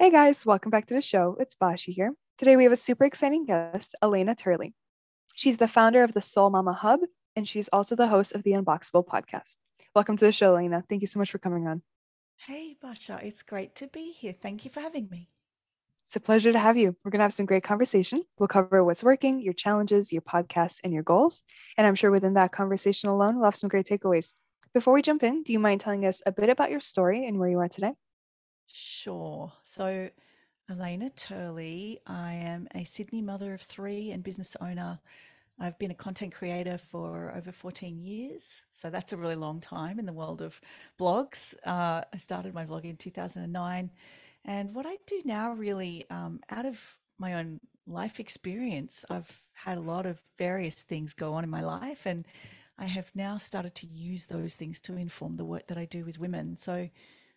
Hey guys, welcome back to the show. It's Bashi here. Today we have a super exciting guest, Alena Turley. She's the founder of the Soul Mama Hub, and she's also the host of the Unboxable podcast. Welcome to the show, Alena. Thank you so much for coming on. Hey, Basha, it's great to be here. Thank you for having me. It's a pleasure to have you. We're going to have some great conversation. We'll cover what's working, your challenges, your podcasts, and your goals. And I'm sure within that conversation alone, we'll have some great takeaways. Before we jump in, do you mind telling us a bit about your story and where you are today? Sure. So, Alena Turley, I am a Sydney mother of three and business owner. I've been a content creator for over 14 years. So, that's a really long time in the world of blogs. Uh, I started my blog in 2009. And what I do now, really, um, out of my own life experience, I've had a lot of various things go on in my life. And I have now started to use those things to inform the work that I do with women. So,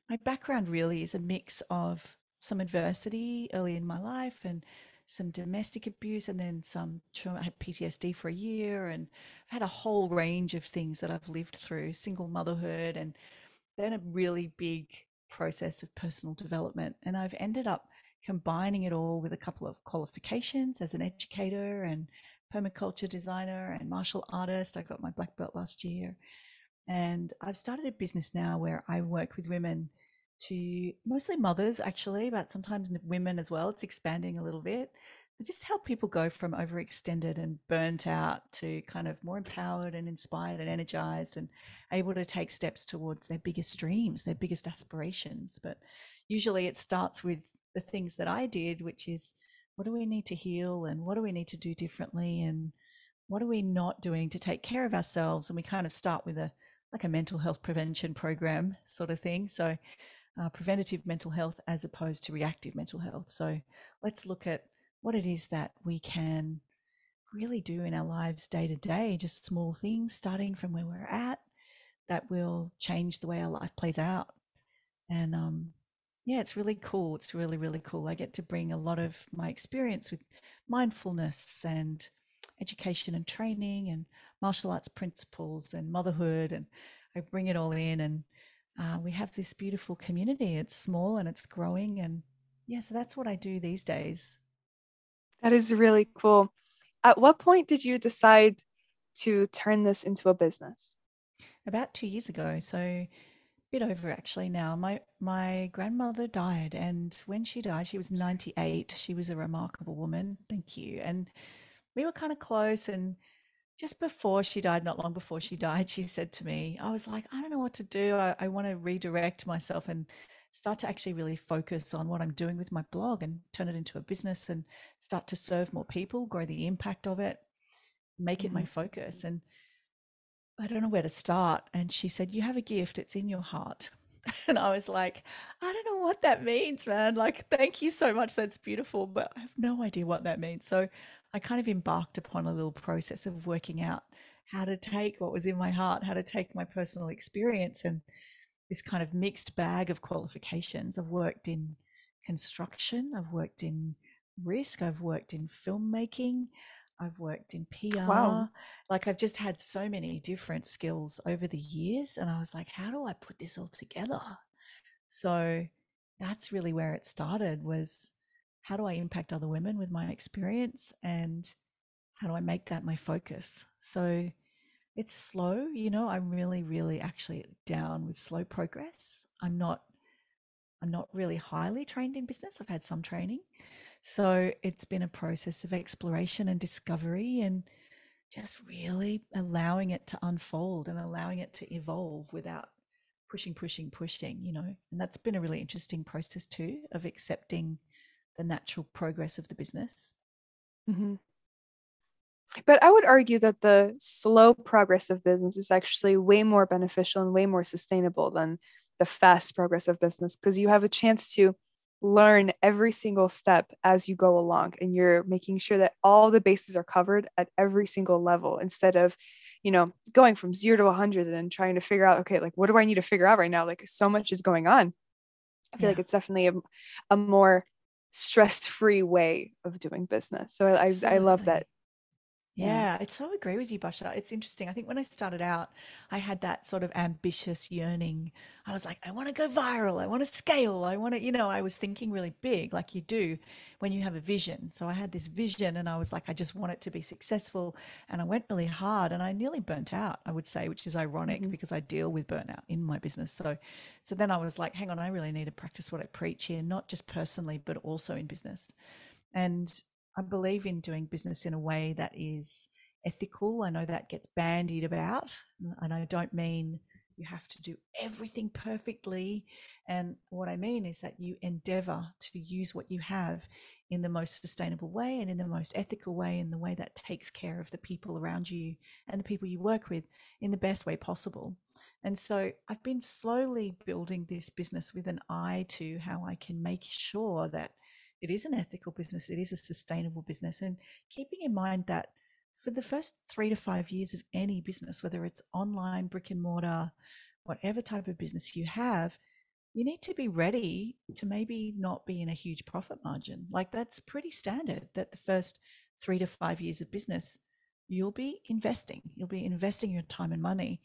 my background really is a mix of some adversity early in my life and some domestic abuse and then some trauma. I had PTSD for a year and I've had a whole range of things that I've lived through, single motherhood and then a really big process of personal development. And I've ended up combining it all with a couple of qualifications as an educator and permaculture designer and martial artist. I got my black belt last year. And I've started a business now where I work with women to mostly mothers, actually, but sometimes women as well. It's expanding a little bit. But just help people go from overextended and burnt out to kind of more empowered and inspired and energized and able to take steps towards their biggest dreams, their biggest aspirations. But usually it starts with the things that I did, which is what do we need to heal and what do we need to do differently and what are we not doing to take care of ourselves? And we kind of start with a like a mental health prevention program sort of thing. So, uh, preventative mental health as opposed to reactive mental health. So, let's look at what it is that we can really do in our lives day to day, just small things starting from where we're at that will change the way our life plays out. And um, yeah, it's really cool. It's really, really cool. I get to bring a lot of my experience with mindfulness and education and training and martial arts principles and motherhood and i bring it all in and uh, we have this beautiful community. It's small and it's growing and yeah so that's what i do these days. That is really cool. At what point did you decide to turn this into a business? About two years ago so a bit over actually now. My my grandmother died and when she died she was 98 she was a remarkable woman. Thank you. And we were kind of close and just before she died, not long before she died, she said to me, I was like, I don't know what to do. I, I want to redirect myself and start to actually really focus on what I'm doing with my blog and turn it into a business and start to serve more people, grow the impact of it, make it my mm-hmm. focus. And I don't know where to start. And she said, You have a gift, it's in your heart. And I was like, I don't know what that means, man. Like, thank you so much. That's beautiful, but I have no idea what that means. So I kind of embarked upon a little process of working out how to take what was in my heart, how to take my personal experience and this kind of mixed bag of qualifications. I've worked in construction, I've worked in risk, I've worked in filmmaking, I've worked in PR. Wow. Like I've just had so many different skills over the years. And I was like, how do I put this all together? So that's really where it started was how do I impact other women with my experience and how do I make that my focus? So it's slow, you know, I'm really, really actually down with slow progress. I'm not I'm not really highly trained in business. I've had some training. So it's been a process of exploration and discovery and just really allowing it to unfold and allowing it to evolve without pushing, pushing, pushing, you know. And that's been a really interesting process too of accepting the natural progress of the business. Mm-hmm. But I would argue that the slow progress of business is actually way more beneficial and way more sustainable than the fast progress of business because you have a chance to learn every single step as you go along and you're making sure that all the bases are covered at every single level instead of you know going from 0 to 100 and trying to figure out okay like what do i need to figure out right now like so much is going on i feel yeah. like it's definitely a, a more stress-free way of doing business. So I, I love that yeah, I so agree with you, Basha. It's interesting. I think when I started out, I had that sort of ambitious yearning. I was like, I want to go viral. I want to scale. I want to, you know, I was thinking really big, like you do when you have a vision. So I had this vision and I was like, I just want it to be successful. And I went really hard and I nearly burnt out, I would say, which is ironic mm-hmm. because I deal with burnout in my business. So, so then I was like, hang on, I really need to practice what I preach here, not just personally, but also in business. And I believe in doing business in a way that is ethical. I know that gets bandied about, and I don't mean you have to do everything perfectly. And what I mean is that you endeavor to use what you have in the most sustainable way and in the most ethical way, in the way that takes care of the people around you and the people you work with in the best way possible. And so I've been slowly building this business with an eye to how I can make sure that it is an ethical business, it is a sustainable business. And keeping in mind that for the first three to five years of any business, whether it's online, brick and mortar, whatever type of business you have, you need to be ready to maybe not be in a huge profit margin. Like that's pretty standard that the first three to five years of business, you'll be investing, you'll be investing your time and money.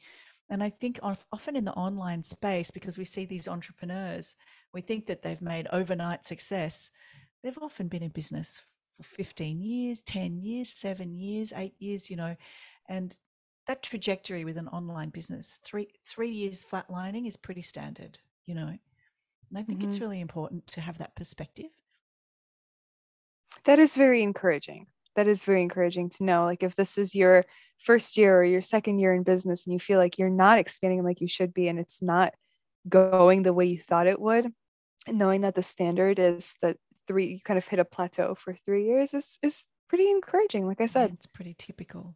And I think often in the online space, because we see these entrepreneurs, we think that they've made overnight success they've often been in business for 15 years, 10 years, seven years, eight years, you know, and that trajectory with an online business, three three years flatlining is pretty standard, you know. And I think mm-hmm. it's really important to have that perspective. That is very encouraging. That is very encouraging to know. Like if this is your first year or your second year in business and you feel like you're not expanding like you should be and it's not going the way you thought it would, and knowing that the standard is that three you kind of hit a plateau for three years is is pretty encouraging like i said. it's pretty typical.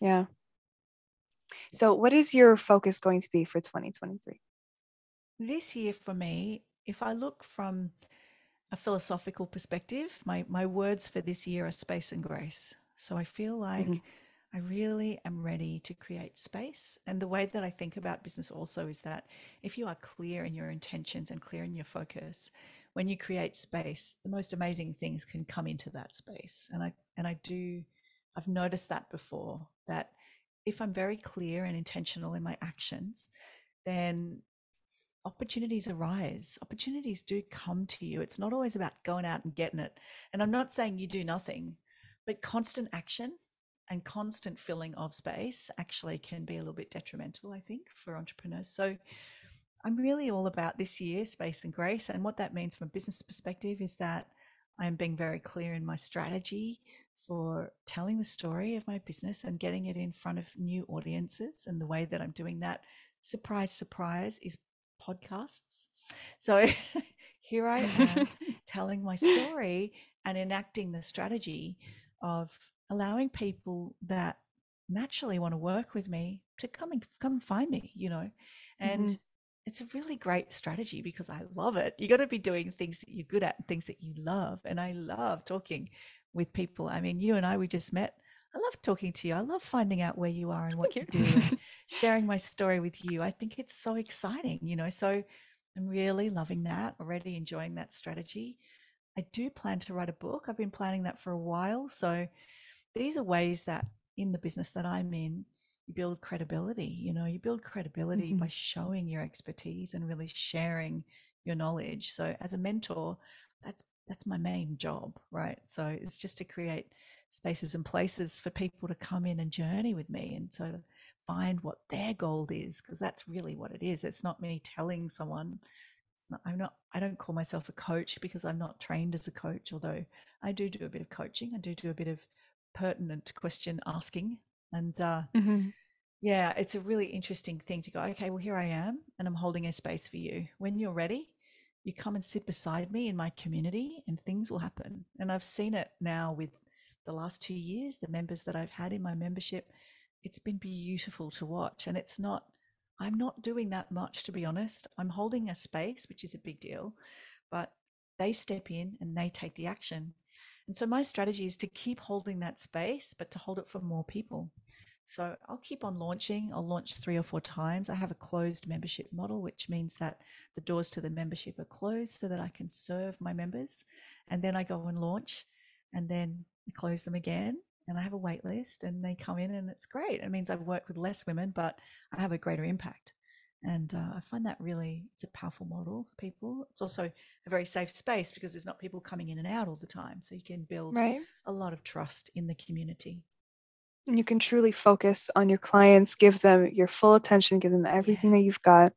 Yeah. So what is your focus going to be for 2023 this year for me if i look from a philosophical perspective my my words for this year are space and grace. So i feel like mm-hmm. I really am ready to create space. And the way that I think about business also is that if you are clear in your intentions and clear in your focus, when you create space, the most amazing things can come into that space. And I and I do I've noticed that before that if I'm very clear and intentional in my actions, then opportunities arise. Opportunities do come to you. It's not always about going out and getting it. And I'm not saying you do nothing, but constant action and constant filling of space actually can be a little bit detrimental, I think, for entrepreneurs. So I'm really all about this year, space and grace. And what that means from a business perspective is that I am being very clear in my strategy for telling the story of my business and getting it in front of new audiences. And the way that I'm doing that, surprise, surprise, is podcasts. So here I am telling my story and enacting the strategy of allowing people that naturally want to work with me to come and come and find me, you know. And mm-hmm it's a really great strategy because I love it. You got to be doing things that you're good at and things that you love. And I love talking with people. I mean, you and I, we just met. I love talking to you. I love finding out where you are and what you. you do and sharing my story with you. I think it's so exciting, you know. So I'm really loving that, already enjoying that strategy. I do plan to write a book. I've been planning that for a while. So these are ways that in the business that I'm in, build credibility you know you build credibility mm-hmm. by showing your expertise and really sharing your knowledge. So as a mentor that's that's my main job right? So it's just to create spaces and places for people to come in and journey with me and so find what their goal is because that's really what it is. It's not me telling someone. It's not i'm not i don't call myself a coach because i'm not trained as a coach although i do do a bit of coaching. I do do a bit of pertinent question asking and uh, mm-hmm. yeah, it's a really interesting thing to go, okay, well, here I am, and I'm holding a space for you. When you're ready, you come and sit beside me in my community, and things will happen. And I've seen it now with the last two years, the members that I've had in my membership. It's been beautiful to watch. And it's not I'm not doing that much, to be honest. I'm holding a space, which is a big deal, but they step in and they take the action. And so my strategy is to keep holding that space, but to hold it for more people. So I'll keep on launching. I'll launch three or four times. I have a closed membership model, which means that the doors to the membership are closed so that I can serve my members. And then I go and launch and then I close them again. And I have a wait list and they come in and it's great. It means I've worked with less women, but I have a greater impact. And uh, I find that really, it's a powerful model for people. It's also a very safe space because there's not people coming in and out all the time. So you can build Right. a lot of trust in the community. And you can truly focus on your clients, give them your full attention, give them everything that you've got.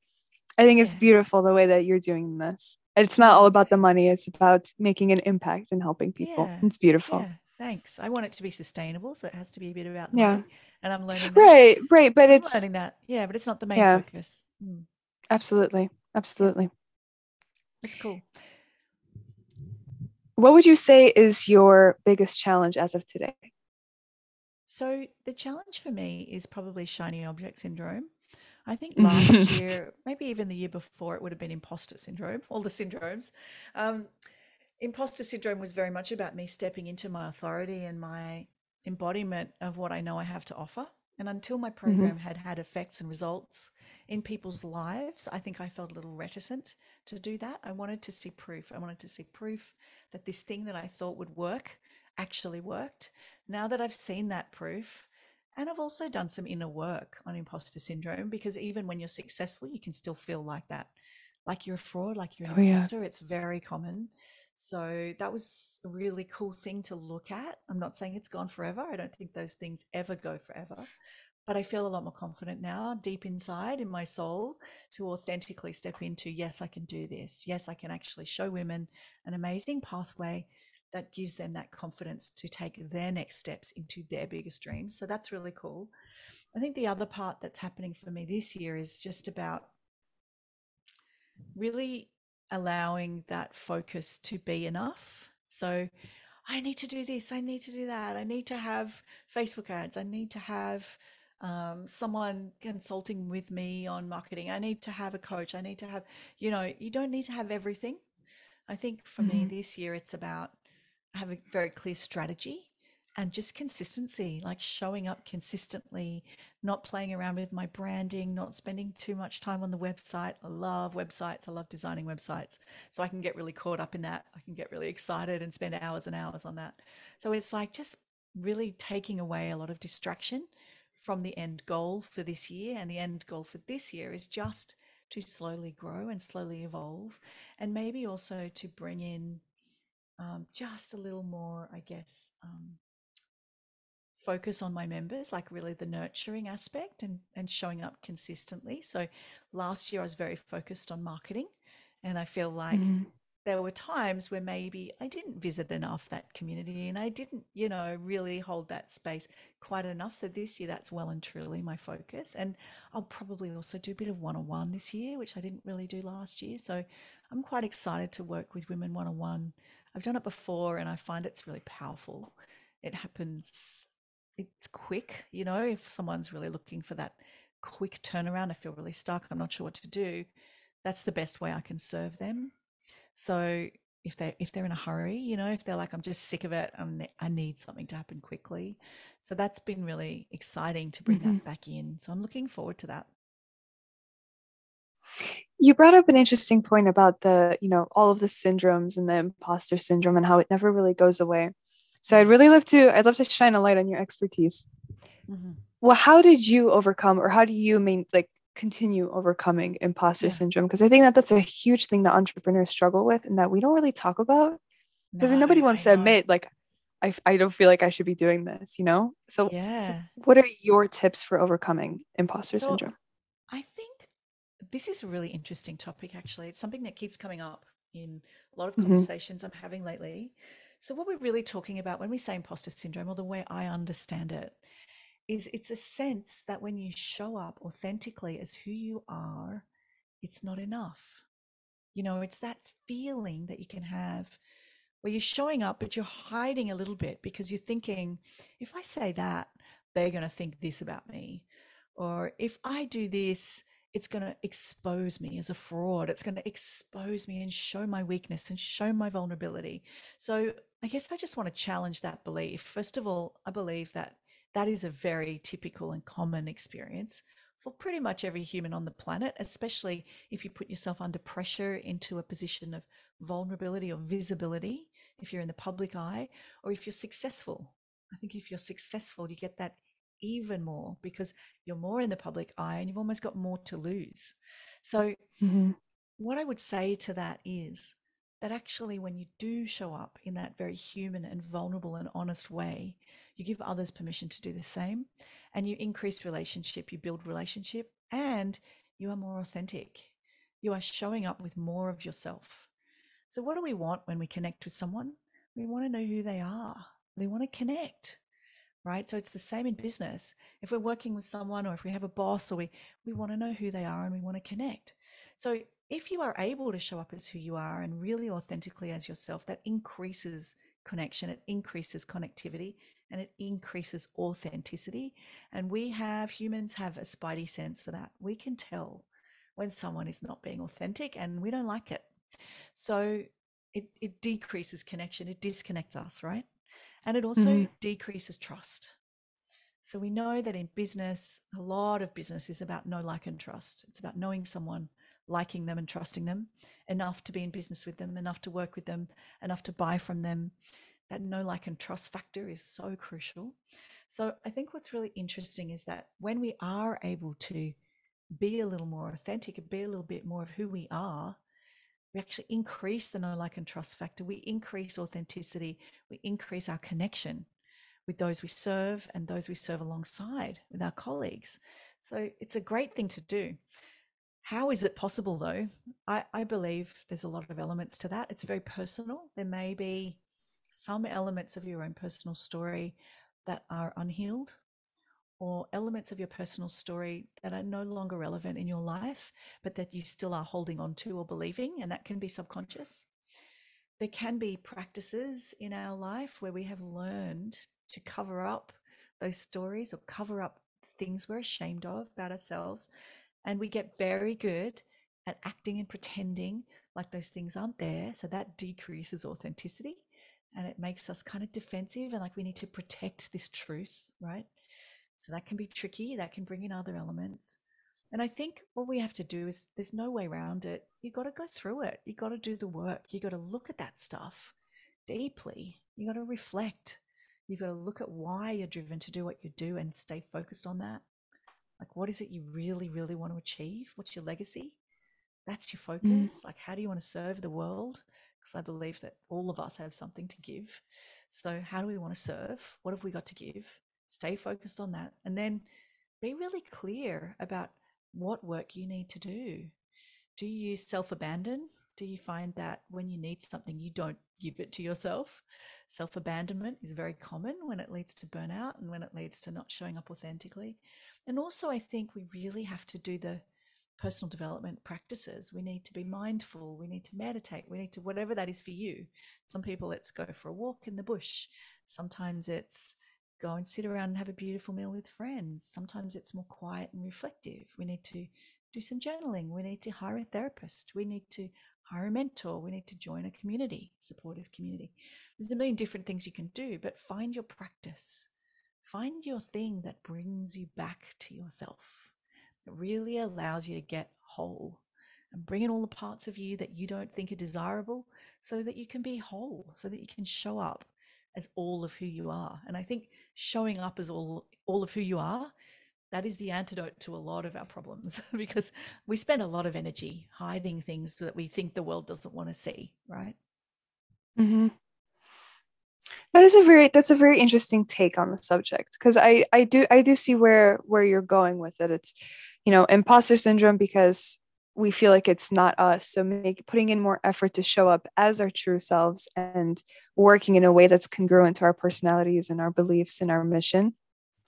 I think it's Yeah. beautiful the way that you're doing this. It's not all about the money, it's about making an impact and helping people. Yeah. It's beautiful. Yeah, thanks. I want it to be sustainable, so it has to be a bit about the Yeah. money. And I'm learning that. Right, right. But I'm it's learning that. Yeah, but it's not the main Yeah. focus. Mm, absolutely, absolutely. that's cool. What would you say is your biggest challenge as of today? So the challenge for me is probably shiny object syndrome. I think last year, maybe even the year before, it would have been imposter syndrome, all the syndromes. Um, imposter syndrome was very much about me stepping into my authority and my embodiment of what I know I have to offer. And until my mm-hmm. program had had effects and results in people's lives, I think I felt a little reticent to do that. I wanted to see proof. I wanted to see proof that this thing that I thought would work actually worked. Now that I've seen that proof, and I've also done some inner work on imposter syndrome because even when you're successful, you can still feel like that, like you're a fraud, like you're an Oh, yeah. imposter. It's very common. So that was a really cool thing to look at. I'm not saying it's gone forever. I don't think those things ever go forever. But I feel a lot more confident now, deep inside in my soul, to authentically step into yes, I can do this. Yes, I can actually show women an amazing pathway that gives them that confidence to take their next steps into their biggest dreams. So that's really cool. I think the other part that's happening for me this year is just about really allowing that focus to be enough. So I need to do this, I need to do that, I need to have Facebook ads, I need to have um, someone consulting with me on marketing, I need to have a coach, I need to have, you know, you don't need to have everything. I think for me Mhm. this year, it's about having a very clear strategy and just consistency, like showing up consistently, not playing around with my branding, not spending too much time on the website. I love websites. I love designing websites. So I can get really caught up in that. I can get really excited and spend hours and hours on that. So it's like just really taking away a lot of distraction from the end goal for this year. And the end goal for this year is just to slowly grow and slowly evolve, and maybe also to bring in um, just a little more, I guess, um, focus on my members, like really the nurturing aspect and, and showing up consistently. So last year I was very focused on marketing, and I feel like Mhm. there were times where maybe I didn't visit enough that community and I didn't, you know, really hold that space quite enough. So this year, that's well and truly my focus. And I'll probably also do a bit of one on one this year, which I didn't really do last year. So I'm quite excited to work with women one on one. I've done it before and I find it's really powerful. It happens, it's quick, you know, if someone's really looking for that quick turnaround, I feel really stuck, I'm not sure what to do. That's the best way I can serve them. So if they if they're in a hurry, you know, if they're like, I'm just sick of it, I'm, I need something to happen quickly. So that's been really exciting to bring Mhm. that back in. So I'm looking forward to that. You brought up an interesting point about the, you know, all of the syndromes and the imposter syndrome and how it never really goes away. So I'd really love to, I'd love to shine a light on your expertise. Mhm. Well, how did you overcome, or how do you main like continue overcoming imposter Yeah. syndrome? Because I think that that's a huge thing that entrepreneurs struggle with, and that we don't really talk about because No, nobody wants I to know. admit like, I, I don't feel like I should be doing this, you know. So, Yeah. what are your tips for overcoming imposter So syndrome? I think this is a really interesting topic, actually. It's something that keeps coming up in a lot of Mhm. conversations I'm having lately. So, what we're really talking about when we say imposter syndrome, or the way I understand it, is it's a sense that when you show up authentically as who you are, it's not enough. You know, it's that feeling that you can have where you're showing up, but you're hiding a little bit because you're thinking, if I say that, they're going to think this about me. Or if I do this, it's going to expose me as a fraud. It's going to expose me and show my weakness and show my vulnerability. So I guess I just want to challenge that belief. First of all, I believe that that is a very typical and common experience for pretty much every human on the planet, especially if you put yourself under pressure into a position of vulnerability or visibility, if you're in the public eye, or if you're successful. I think if you're successful, you get that even more because you're more in the public eye and you've almost got more to lose. So, mm-hmm. what I would say to that is that actually, when you do show up in that very human and vulnerable and honest way, you give others permission to do the same and you increase relationship, you build relationship, and you are more authentic. You are showing up with more of yourself. So, what do we want when we connect with someone? We want to know who they are. We want to connect right? So it's the same in business. If we're working with someone or if we have a boss or we we want to know who they are and we want to connect. So if you are able to show up as who you are and really authentically as yourself, that increases connection, it increases connectivity, and it increases authenticity. And we have humans have a spidey sense for that. We can tell when someone is not being authentic and we don't like it. So it, it decreases connection, it disconnects us, right? And it also mm-hmm. decreases trust. So we know that in business, a lot of business is about know, like, and trust. It's about knowing someone, liking them, and trusting them enough to be in business with them, enough to work with them, enough to buy from them. That know, like, and trust factor is so crucial. So I think what's really interesting is that when we are able to be a little more authentic and be a little bit more of who we are, we actually increase the know, like, and trust factor. We increase authenticity. We increase our connection with those we serve and those we serve alongside with our colleagues. So it's a great thing to do. How is it possible, though? I, I believe there's a lot of elements to that. It's very personal. There may be some elements of your own personal story that are unhealed or elements of your personal story that are no longer relevant in your life, but that you still are holding on to or believing, and that can be subconscious. There can be practices in our life where we have learned to cover up those stories or cover up things we're ashamed of about ourselves. And we get very good at acting and pretending like those things aren't there. So that decreases authenticity and it makes us kind of defensive and like we need to protect this truth, right? So that can be tricky. That can bring in other elements. And I think what we have to do is there's no way around it. You got to go through it. You got to do the work. You got to look at that stuff deeply. You got to reflect. You got to look at why you're driven to do what you do and stay focused on that. Like, what is it you really, really want to achieve? What's your legacy? That's your mm. focus. Mm. Like, how do you want to serve the world? Because I believe that all of us have something to give. So, how do we want to serve? What have we got to give? Stay focused on that and then be really clear about what work you need to do. Do you self abandon do you find that when you need something you don't give it to yourself? Self abandonment is very common when it leads to burnout and when it leads to not showing up authentically. And also i think we really have to do the personal development practices. We need to be mindful. We need to meditate. We need to whatever that is for you. Some people it's go for a walk in the bush. Sometimes it's go and sit around and have a beautiful meal with friends. Sometimes it's more quiet and reflective. We need to do some journaling. We need to hire a therapist. We need to hire a mentor. We need to join a community, supportive community. There's a million different things you can do, but find your practice. Find your thing that brings you back to yourself, that really allows you to get whole and bring in all the parts of you that you don't think are desirable so that you can be whole, so that you can show up as all of who you are. And I think showing up as all all of who you are, that is the antidote to a lot of our problems because we spend a lot of energy hiding things that we think the world doesn't want to see, right? Mm-hmm. That is a very that's a very interesting take on the subject because I I do I do see where where you're going with it. It's you know imposter syndrome because we feel like it's not us. So make putting in more effort to show up as our true selves and working in a way that's congruent to our personalities and our beliefs and our mission.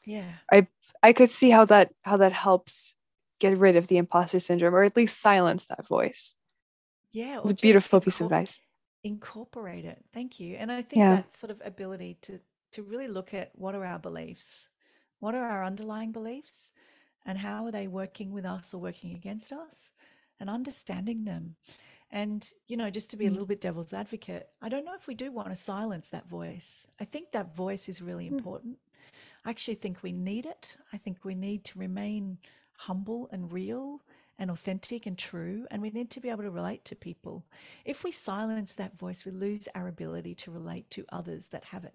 Yeah. I i could see how that how that helps get rid of the imposter syndrome or at least silence that voice. Yeah it's a beautiful piece of advice. incorporate it. Thank you. And i think yeah. that sort of ability to to really look at what are our beliefs what are our underlying beliefs and how are they working with us or working against us and understanding them. And you know just to be a Mm. little bit devil's advocate i don't know if we do want to silence that voice. I think that voice is really Mm. important. I actually think we need it. I think we need to remain humble and real and authentic and true and we need to be able to relate to people. If we silence that voice we lose our ability to relate to others that have it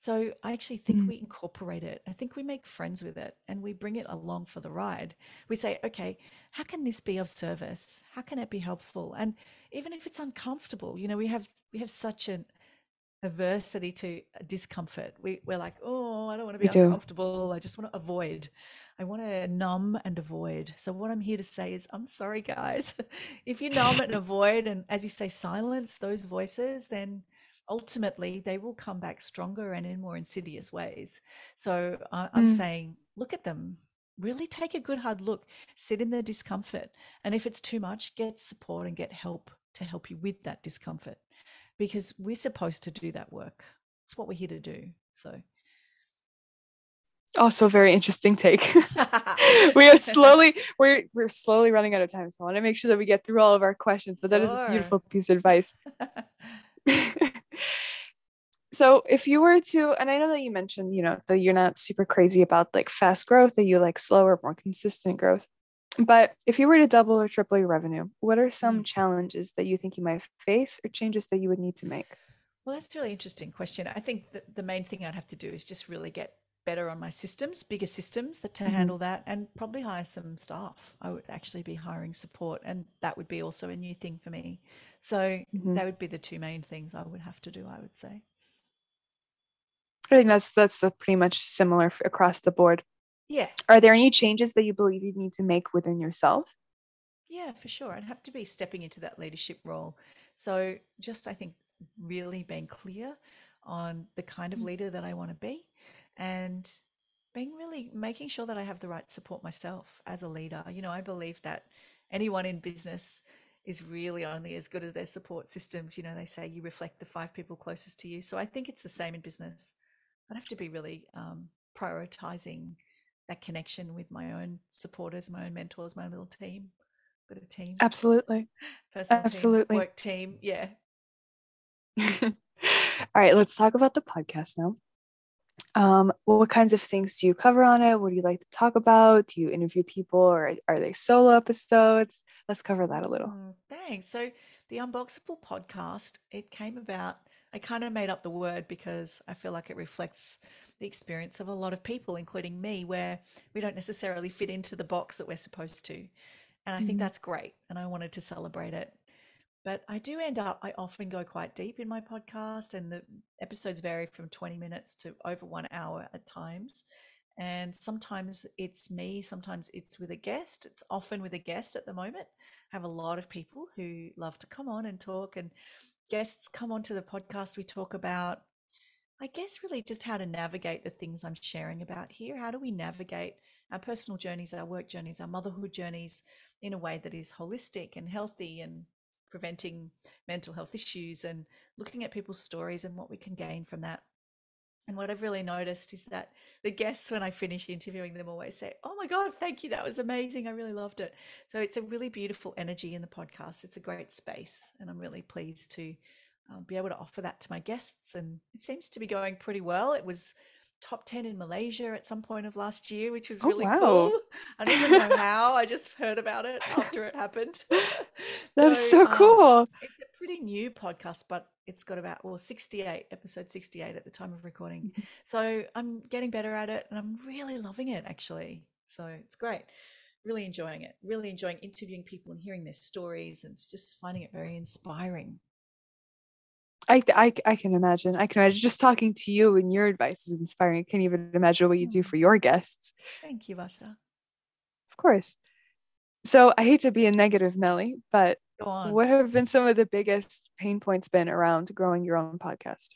so I actually think Mm. we incorporate it. I think we make friends with it and we bring it along for the ride. We say, okay, how can this be of service? How can it be helpful? And even if it's uncomfortable, you know, we have we have such an aversity to discomfort. We we're like, oh, I don't want to be We do. uncomfortable. I just want to avoid. I want to numb and avoid. So what I'm here to say is, I'm sorry, guys. if you numb and avoid, and as you say, silence those voices, then ultimately they will come back stronger and in more insidious ways. So I, I'm Mm. saying, look at them. Really take a good hard look. Sit in the discomfort, and if it's too much, get support and get help to help you with that discomfort, because we're supposed to do that work. It's what we're here to do. So. Also, a very interesting take. we are slowly we're we're slowly running out of time, so I want to make sure that we get through all of our questions. But that is a beautiful piece of advice. so if you were to and i know that you mentioned you know that you're not super crazy about like fast growth that you like slower more consistent growth but if you were to double or triple your revenue what are some Mm. challenges that you think you might face or changes that you would need to make Well, that's a really interesting question. I think the main thing I'd have to do is just really get better on my systems, bigger systems that to Mhm. handle that, and probably hire some staff. I would actually be hiring support, and that would be also a new thing for me. So Mhm. that would be the two main things I would have to do. I would say. i think that's that's pretty much similar across the board Yeah, are there any changes that you believe you need to make within yourself yeah, for sure. I'd have to be stepping into that leadership role. So just I think really being clear on the kind of Mm. leader that I want to be, and being really making sure that I have the right support myself as a leader. You know, I believe that anyone in business is really only as good as their support systems. You know, they say you reflect the five people closest to you. So I think it's the same in business. I'd have to be really um, prioritizing that connection with my own supporters, my own mentors, my own little team. Got a team, absolutely personal absolutely. team, work team. Yeah. All right, let's talk about the podcast now. Um, what kinds of things do you cover on it? What do you like to talk about? Do you interview people or are they solo episodes? Let's cover that a little. Mm, thanks. So the Unboxable podcast, it came about, I kind of made up the word because I feel like it reflects the experience of a lot of people, including me, where we don't necessarily fit into the box that we're supposed to. And I think Mhm. that's great. And I wanted to celebrate it. But I do end up, I often go quite deep in my podcast, and the episodes vary from 20 minutes to over one hour at times. And sometimes it's me, sometimes it's with a guest. It's often with a guest at the moment. I have a lot of people who love to come on and talk, and guests come onto the podcast. We talk about, I guess, really just how to navigate the things I'm sharing about here. How do we navigate our personal journeys, our work journeys, our motherhood journeys in a way that is holistic and healthy and preventing mental health issues and looking at people's stories and what we can gain from that. And what I've really noticed is that the guests, when I finish interviewing them, always say, Oh my God, thank you. That was amazing. I really loved it. So it's a really beautiful energy in the podcast. It's a great space. And I'm really pleased to um, be able to offer that to my guests. And it seems to be going pretty well. It was top 10 in Malaysia at some point of last year, which was Oh, really wow. cool. I don't even know how. I just heard about it after it happened. That is so um, cool. it's a pretty new podcast, but it's got about well 68 episode 68 at the time of recording. Mhm. So I'm getting better at it, and I'm really loving it actually. So it's great. Really enjoying it. Really enjoying interviewing people and hearing their stories, and just finding it very inspiring. I, I, I can imagine. I can imagine just talking to you and your advice is inspiring. I can't even imagine what you do Mm. for your guests. Thank you, Vasha. Of course. So I hate to be a negative Nelly, but what have been some of the biggest pain points been around growing your own podcast?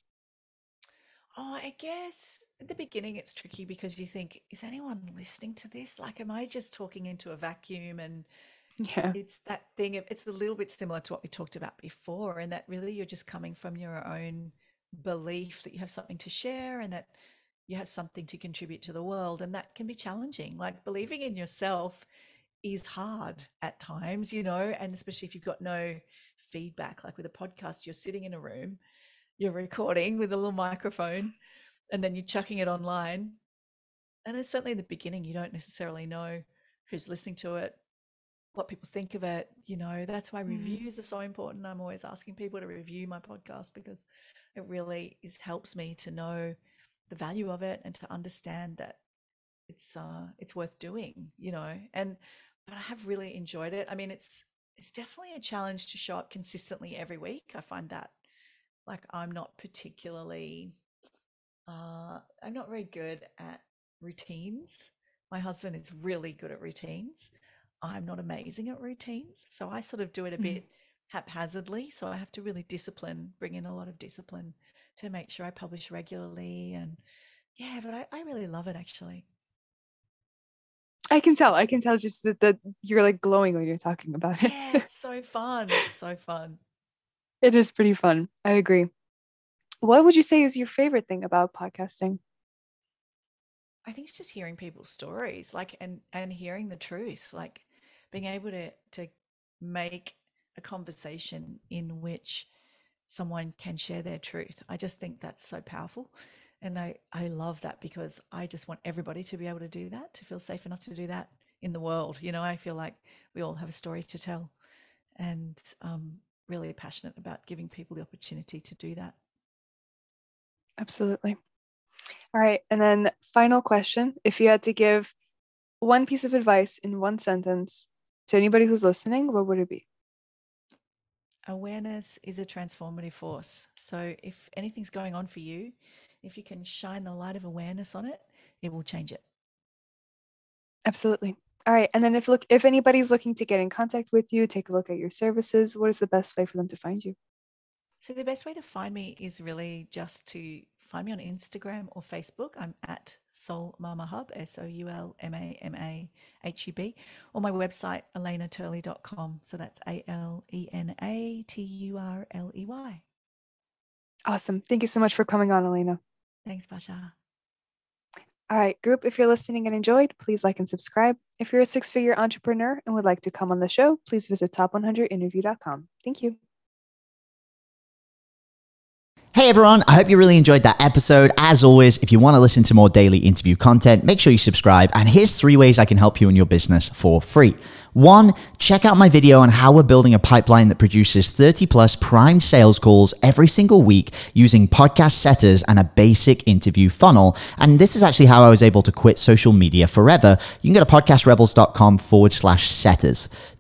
Oh, I guess at the beginning it's tricky because you think, is anyone listening to this? Like, am I just talking into a vacuum? And Yeah. it's that thing of it's a little bit similar to what we talked about before, and that really you're just coming from your own belief that you have something to share and that you have something to contribute to the world and that can be challenging. Like believing in yourself is hard at times you know and especially if you've got no feedback. Like with a podcast you're sitting in a room you're recording with a little microphone and then you're chucking it online and it's certainly in the beginning. You don't necessarily know who's listening to it what people think of it you know that's why mm. reviews are so important. I'm always asking people to review my podcast because it really is helps me to know the value of it and to understand that it's uh it's worth doing you know and but i have really enjoyed it. I mean it's it's definitely a challenge to show up consistently every week. I find that like i'm not particularly uh i'm not very good at routines. My husband is really good at routines i'm not amazing at routines so i sort of do it a mm-hmm. bit haphazardly so i have to really discipline bring in a lot of discipline to make sure I publish regularly. And yeah, but I, I really love it actually. I can tell. I can tell just that, that you're like glowing when you're talking about it. Yeah, it's so fun. It's so fun. It is pretty fun. I agree. What would you say is your favorite thing about podcasting? I think it's just hearing people's stories, like and and hearing the truth, like being able to to make a conversation in which someone can share their truth. I just think that's so powerful. And I, I love that because I just want everybody to be able to do that, to feel safe enough to do that in the world. You know, I feel like we all have a story to tell and um, really passionate about giving people the opportunity to do that. Absolutely. All right. And then, final question if you had to give one piece of advice in one sentence to anybody who's listening, what would it be? awareness is a transformative force. So if anything's going on for you, if you can shine the light of awareness on it, it will change it. Absolutely. All right. And then if look if anybody's looking to get in contact with you, take a look at your services, what is the best way for them to find you? So the best way to find me is really just to find me on Instagram or Facebook. I'm at Soul Mama Hub, S O U L M A M A H U B, or my website, alenaturley.com. So that's A L E N A T U R L E Y. Awesome. Thank you so much for coming on, Alena. Thanks, Basha. All right, group, if you're listening and enjoyed, please like and subscribe. If you're a six figure entrepreneur and would like to come on the show, please visit top100interview.com. Thank you. Hey everyone, I hope you really enjoyed that episode. As always, if you want to listen to more daily interview content, make sure you subscribe. And here's three ways I can help you in your business for free. One, check out my video on how we're building a pipeline that produces 30 plus prime sales calls every single week using podcast setters and a basic interview funnel. And this is actually how I was able to quit social media forever. You can go to podcastrebels.com forward slash setters.